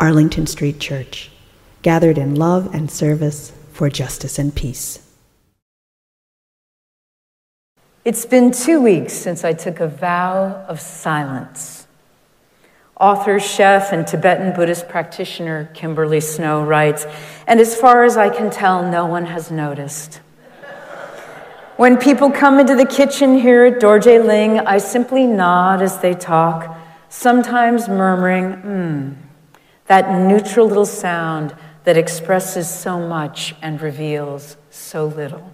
Arlington Street Church, gathered in love and service for justice and peace. It's been two weeks since I took a vow of silence. Author, chef, and Tibetan Buddhist practitioner Kimberly Snow writes, and as far as I can tell, no one has noticed. When people come into the kitchen here at Dorje Ling, I simply nod as they talk, sometimes murmuring, hmm that neutral little sound that expresses so much and reveals so little.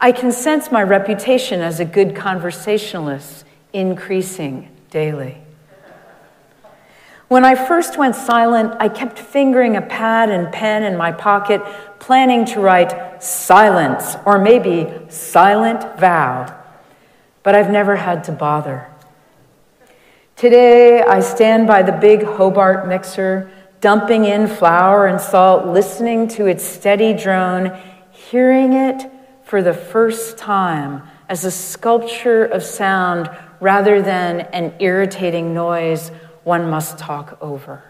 I can sense my reputation as a good conversationalist increasing daily. When I first went silent, I kept fingering a pad and pen in my pocket, planning to write silence or maybe silent vow. But I've never had to bother. Today, I stand by the big Hobart mixer, dumping in flour and salt, listening to its steady drone, hearing it for the first time as a sculpture of sound rather than an irritating noise one must talk over.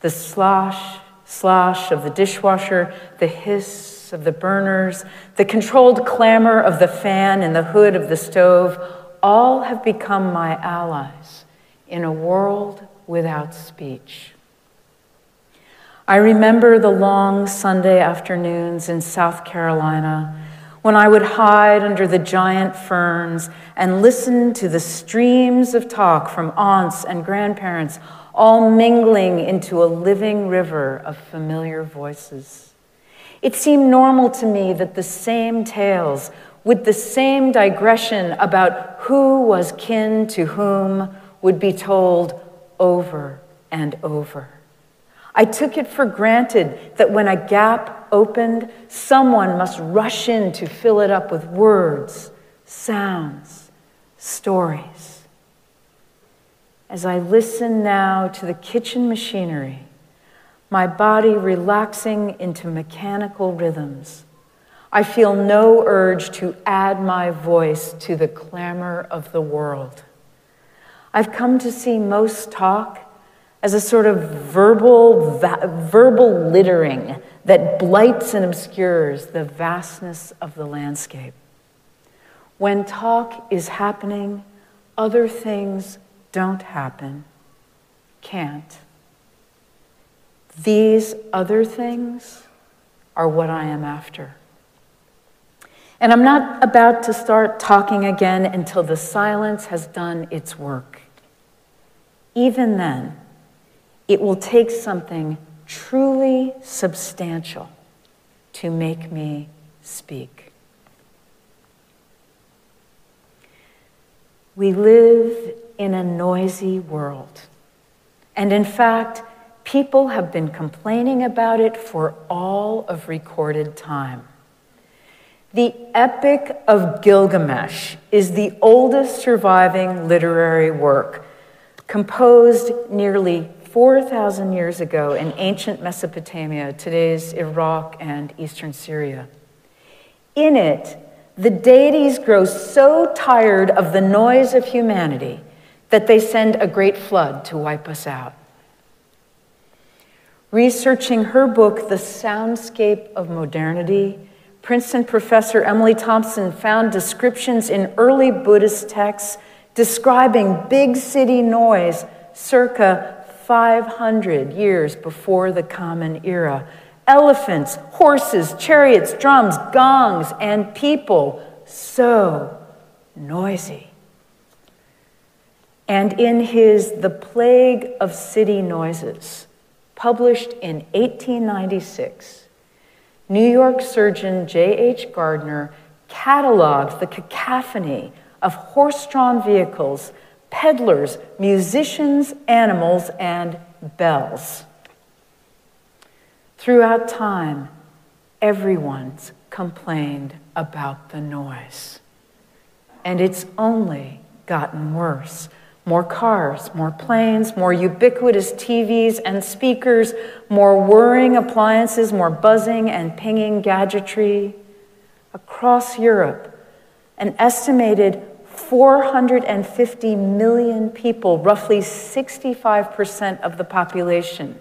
The slosh, slosh of the dishwasher, the hiss of the burners, the controlled clamor of the fan in the hood of the stove all have become my allies in a world without speech. I remember the long Sunday afternoons in South Carolina when I would hide under the giant ferns and listen to the streams of talk from aunts and grandparents, all mingling into a living river of familiar voices. It seemed normal to me that the same tales with the same digression about who was kin to whom would be told over and over. I took it for granted that when a gap opened, someone must rush in to fill it up with words, sounds, stories. As I listen now to the kitchen machinery, my body relaxing into mechanical rhythms, I feel no urge to add my voice to the clamor of the world. I've come to see most talk as a sort of verbal, va- verbal littering that blights and obscures the vastness of the landscape. When talk is happening, other things don't happen, can't. These other things are what I am after. And I'm not about to start talking again until the silence has done its work. Even then, it will take something truly substantial to make me speak. We live in a noisy world. And in fact, people have been complaining about it for all of recorded time. The Epic of Gilgamesh is the oldest surviving literary work, composed nearly 4,000 years ago in ancient Mesopotamia, today's Iraq and eastern Syria. In it, the deities grow so tired of the noise of humanity that they send a great flood to wipe us out. Researching her book, The Soundscape of Modernity, Princeton professor Emily Thompson found descriptions in early Buddhist texts describing big city noise circa 500 years before the Common Era. Elephants, horses, chariots, drums, gongs, and people so noisy. And in his The Plague of City Noises, published in 1896, New York surgeon J.H. Girdner cataloged the cacophony of horse drawn vehicles peddlers, musicians, animals, and bells. Throughout time, everyone's complained about the noise. And it's only gotten worse. More cars, more planes, more ubiquitous TVs and speakers, more whirring appliances, more buzzing and pinging gadgetry. Across Europe, an estimated 450 million people, roughly 65% of the population,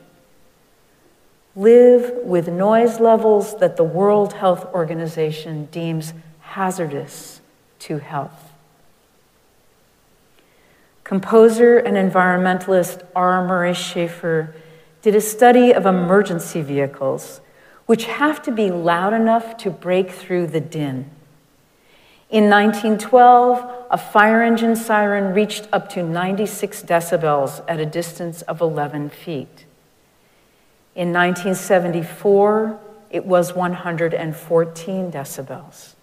live with noise levels that the World Health Organization deems hazardous to health. Composer and environmentalist R. Murray Schafer did a study of emergency vehicles, which have to be loud enough to break through the din. In 1912, a fire engine siren reached up to 96 decibels at a distance of 11 feet. In 1974, it was 114 decibels.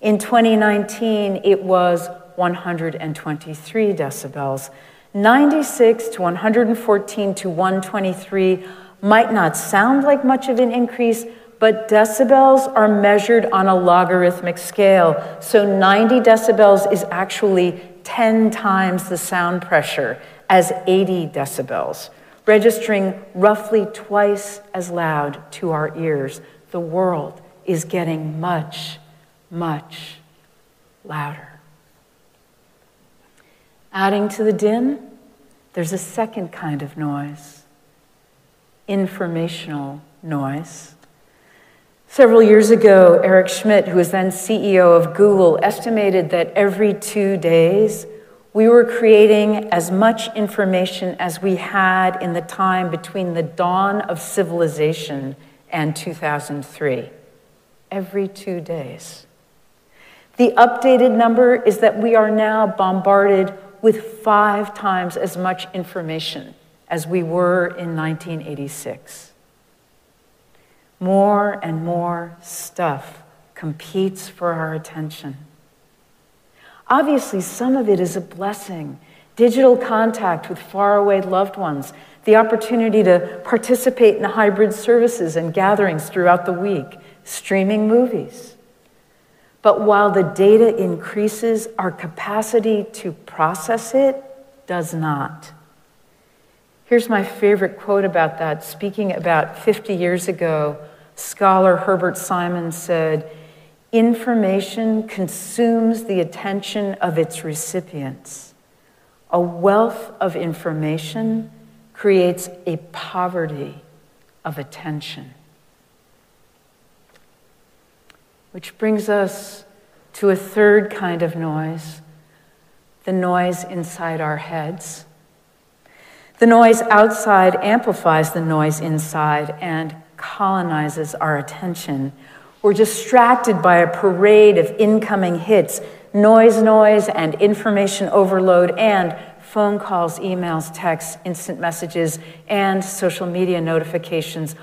In 2019, it was 123 decibels. 96 to 114 to 123 might not sound like much of an increase, but decibels are measured on a logarithmic scale. So 90 decibels is actually 10 times the sound pressure as 80 decibels, registering roughly twice as loud to our ears. The world is getting much, much louder. Adding to the din, there's a second kind of noise informational noise. Several years ago, Eric Schmidt, who was then CEO of Google, estimated that every two days we were creating as much information as we had in the time between the dawn of civilization and 2003. Every two days. The updated number is that we are now bombarded with five times as much information as we were in 1986. More and more stuff competes for our attention. Obviously, some of it is a blessing digital contact with faraway loved ones, the opportunity to participate in hybrid services and gatherings throughout the week, streaming movies. But while the data increases, our capacity to process it does not. Here's my favorite quote about that. Speaking about 50 years ago, scholar Herbert Simon said, Information consumes the attention of its recipients. A wealth of information creates a poverty of attention. Which brings us to a third kind of noise the noise inside our heads. The noise outside amplifies the noise inside and colonizes our attention. We're distracted by a parade of incoming hits, noise, noise, and information overload, and phone calls, emails, texts, instant messages, and social media notifications,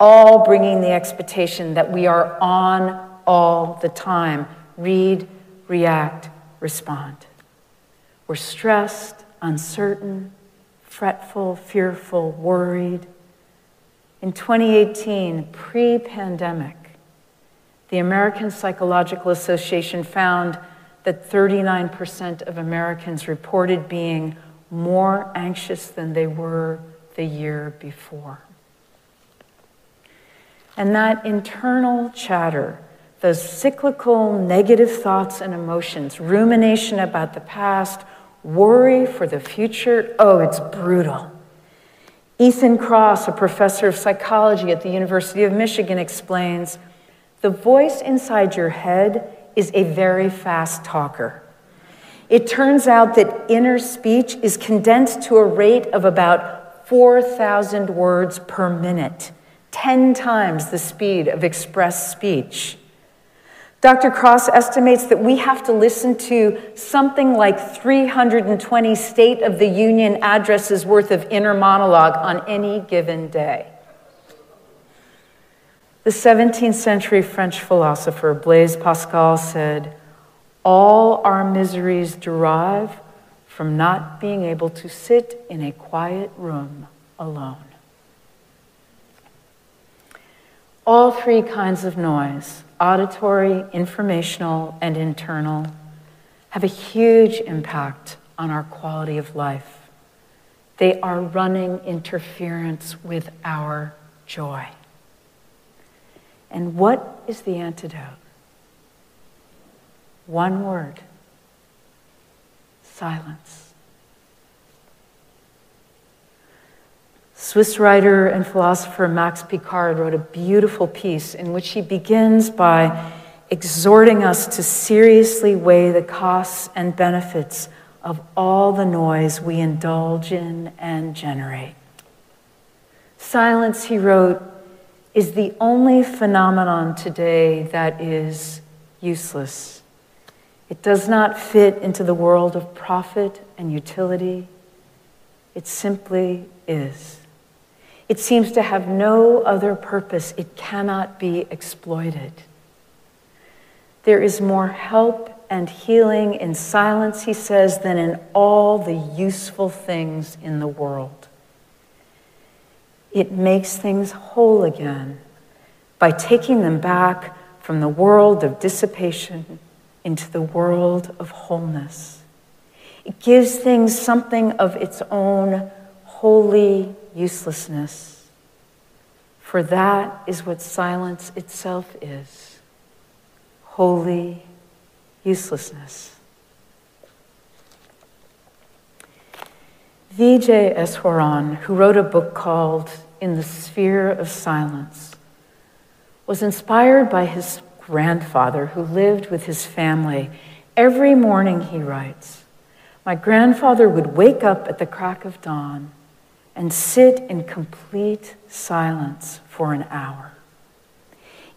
all bringing the expectation that we are on all the time. Read, react, respond. We're stressed, uncertain, fretful, fearful, worried. In 2018, pre pandemic, the American Psychological Association found that 39% of Americans reported being more anxious than they were the year before. And that internal chatter, those cyclical negative thoughts and emotions, rumination about the past, Worry for the future, oh, it's brutal. Ethan Kross, a professor of psychology at the University of Michigan, explains the voice inside your head is a very fast talker. It turns out that inner speech is condensed to a rate of about 4,000 words per minute, 10 times the speed of express speech. Dr. Kross estimates that we have to listen to something like 320 State of the Union addresses worth of inner monologue on any given day. The 17th century French philosopher Blaise Pascal said, All our miseries derive from not being able to sit in a quiet room alone. All three kinds of noise auditory, informational, and internal have a huge impact on our quality of life. They are running interference with our joy. And what is the antidote? One word silence. Swiss writer and philosopher Max Picard wrote a beautiful piece in which he begins by exhorting us to seriously weigh the costs and benefits of all the noise we indulge in and generate. Silence, he wrote, is the only phenomenon today that is useless. It does not fit into the world of profit and utility. It simply is. It seems to have no other purpose. It cannot be exploited. There is more help and healing in silence, he says, than in all the useful things in the world. It makes things whole again by taking them back from the world of dissipation into the world of wholeness. It gives things something of its own holy uselessness. For that is what silence itself is holy uselessness. Vijay Eswaran, who wrote a book called In the Sphere of Silence, was inspired by his grandfather who lived with his family. Every morning, he writes, my grandfather would wake up at the crack of dawn and sit in complete silence for an hour.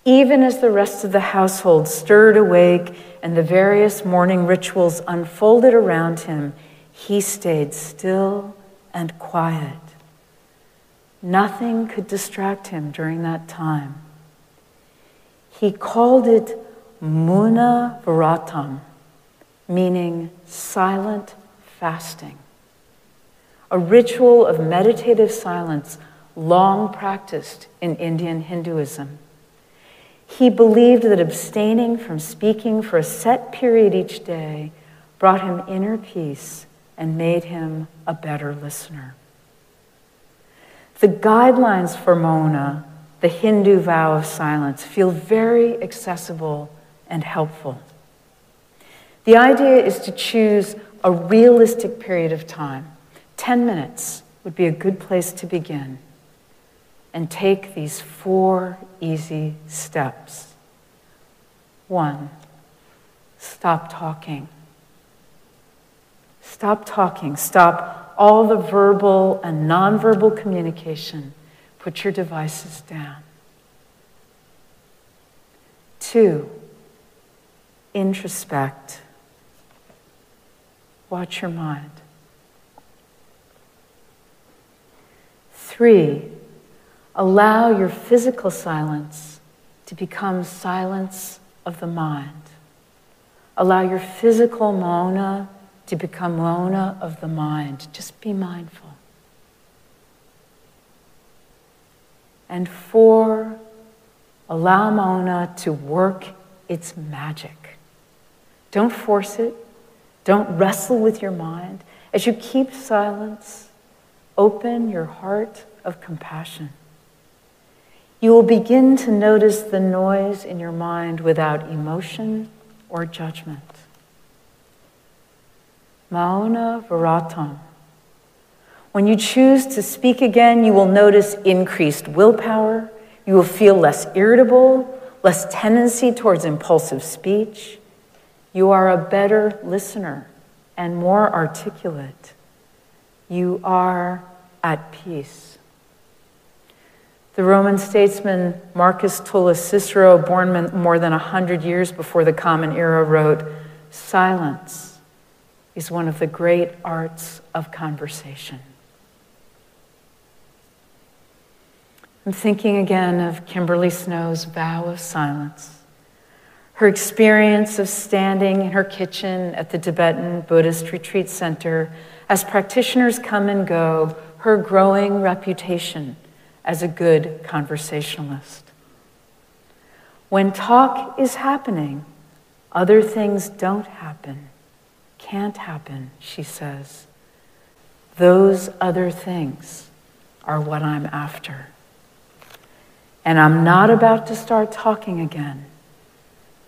Even as the rest of the household stirred awake and the various morning rituals unfolded around him, he stayed still and quiet. Nothing could distract him during that time. He called it Mauna Vratam, meaning silent fasting, a ritual of meditative silence long practiced in Indian Hinduism. He believed that abstaining from speaking for a set period each day brought him inner peace and made him a better listener. The guidelines for Mauna, the Hindu vow of silence feel very accessible and helpful. The idea is to choose a realistic period of time. 10 minutes would be a good place to begin. And take these four easy steps. One, stop talking. Stop talking. Stop all the verbal and nonverbal communication Put your devices down. Two, introspect. Watch your mind. Three, allow your physical silence to become silence of the mind. Allow your physical mauna to become mauna of the mind. Just be mindful. And four, allow Mauna to work its magic. Don't force it. Don't wrestle with your mind. As you keep silence, open your heart of compassion. You will begin to notice the noise in your mind without emotion or judgment. Mauna Vratam when you choose to speak again, you will notice increased willpower. You will feel less irritable, less tendency towards impulsive speech. You are a better listener and more articulate. You are at peace. The Roman statesman Marcus Tullius Cicero, born more than 100 years before the Common Era, wrote Silence is one of the great arts of conversation. I'm thinking again of Kimberly Snow's vow of silence, her experience of standing in her kitchen at the Tibetan Buddhist Retreat Center as practitioners come and go, her growing reputation as a good conversationalist. When talk is happening, other things don't happen, can't happen, she says. Those other things are what I'm after. And I'm not about to start talking again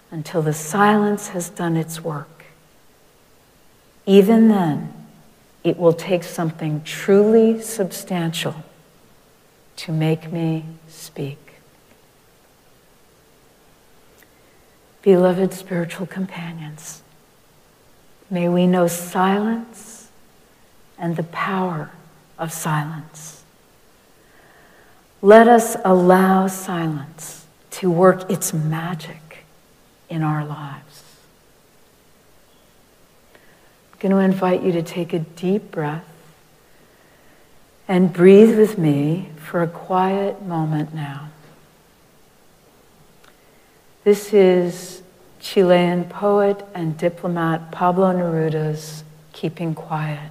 until the silence has done its work. Even then, it will take something truly substantial to make me speak. Beloved spiritual companions, may we know silence and the power of silence. Let us allow silence to work its magic in our lives. I'm going to invite you to take a deep breath and breathe with me for a quiet moment now. This is Chilean poet and diplomat Pablo Neruda's Keeping Quiet.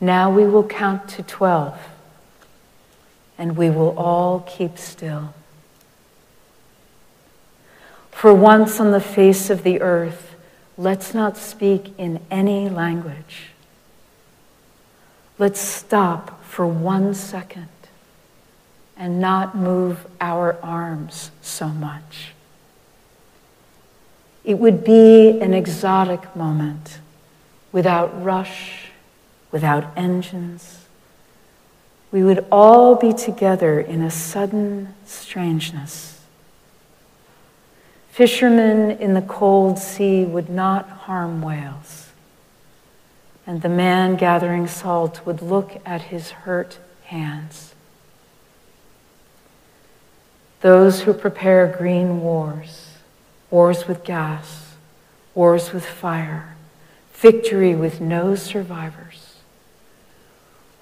Now we will count to 12 and we will all keep still. For once on the face of the earth, let's not speak in any language. Let's stop for one second and not move our arms so much. It would be an exotic moment without rush, without engines. We would all be together in a sudden strangeness. Fishermen in the cold sea would not harm whales, and the man gathering salt would look at his hurt hands those who prepare green wars, wars with gas, wars with fire, victory with no survivors,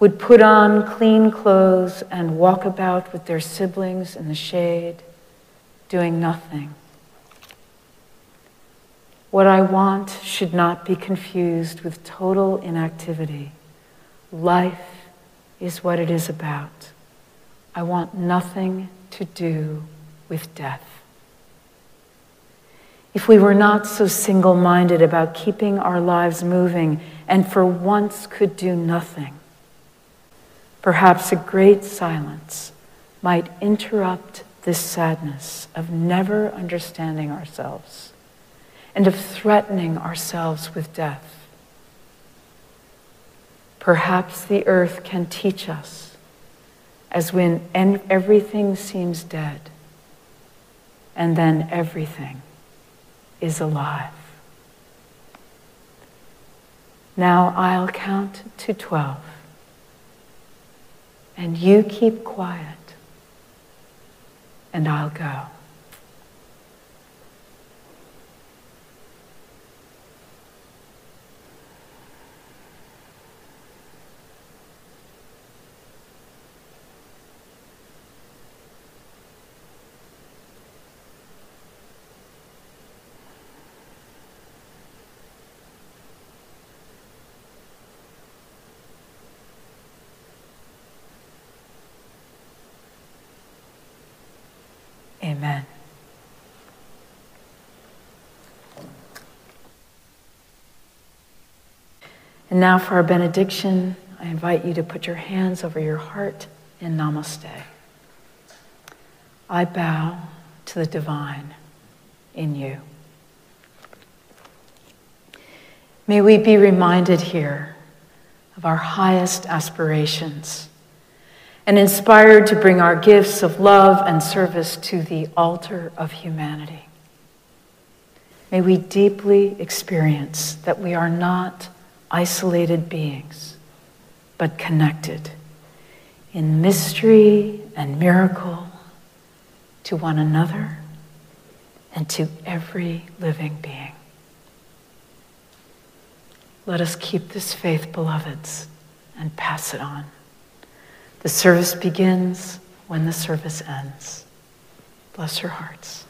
would put on clean clothes and walk about with their siblings in the shade, doing nothing. What I want should not be confused with total inactivity. Life is what it is about. I want nothing to do with death. If we were not so single minded about keeping our lives moving and for once could do nothing, perhaps a great silence might interrupt this sadness of never understanding ourselves and of threatening ourselves with death. Perhaps the earth can teach us as when everything seems dead and then everything is alive. Now I'll count to 12 and you keep quiet and I'll go. Amen. And now for our benediction, I invite you to put your hands over your heart in namaste. I bow to the divine in you. May we be reminded here of our highest aspirations and inspired to bring our gifts of love and service to the altar of humanity. May we deeply experience that we are not isolated beings, but connected in mystery and miracle to one another and to every living being. Let us keep this faith, beloveds, and pass it on. The service begins when the service ends. Bless your hearts.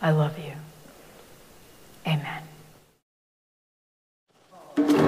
I love you. Amen. Thank you.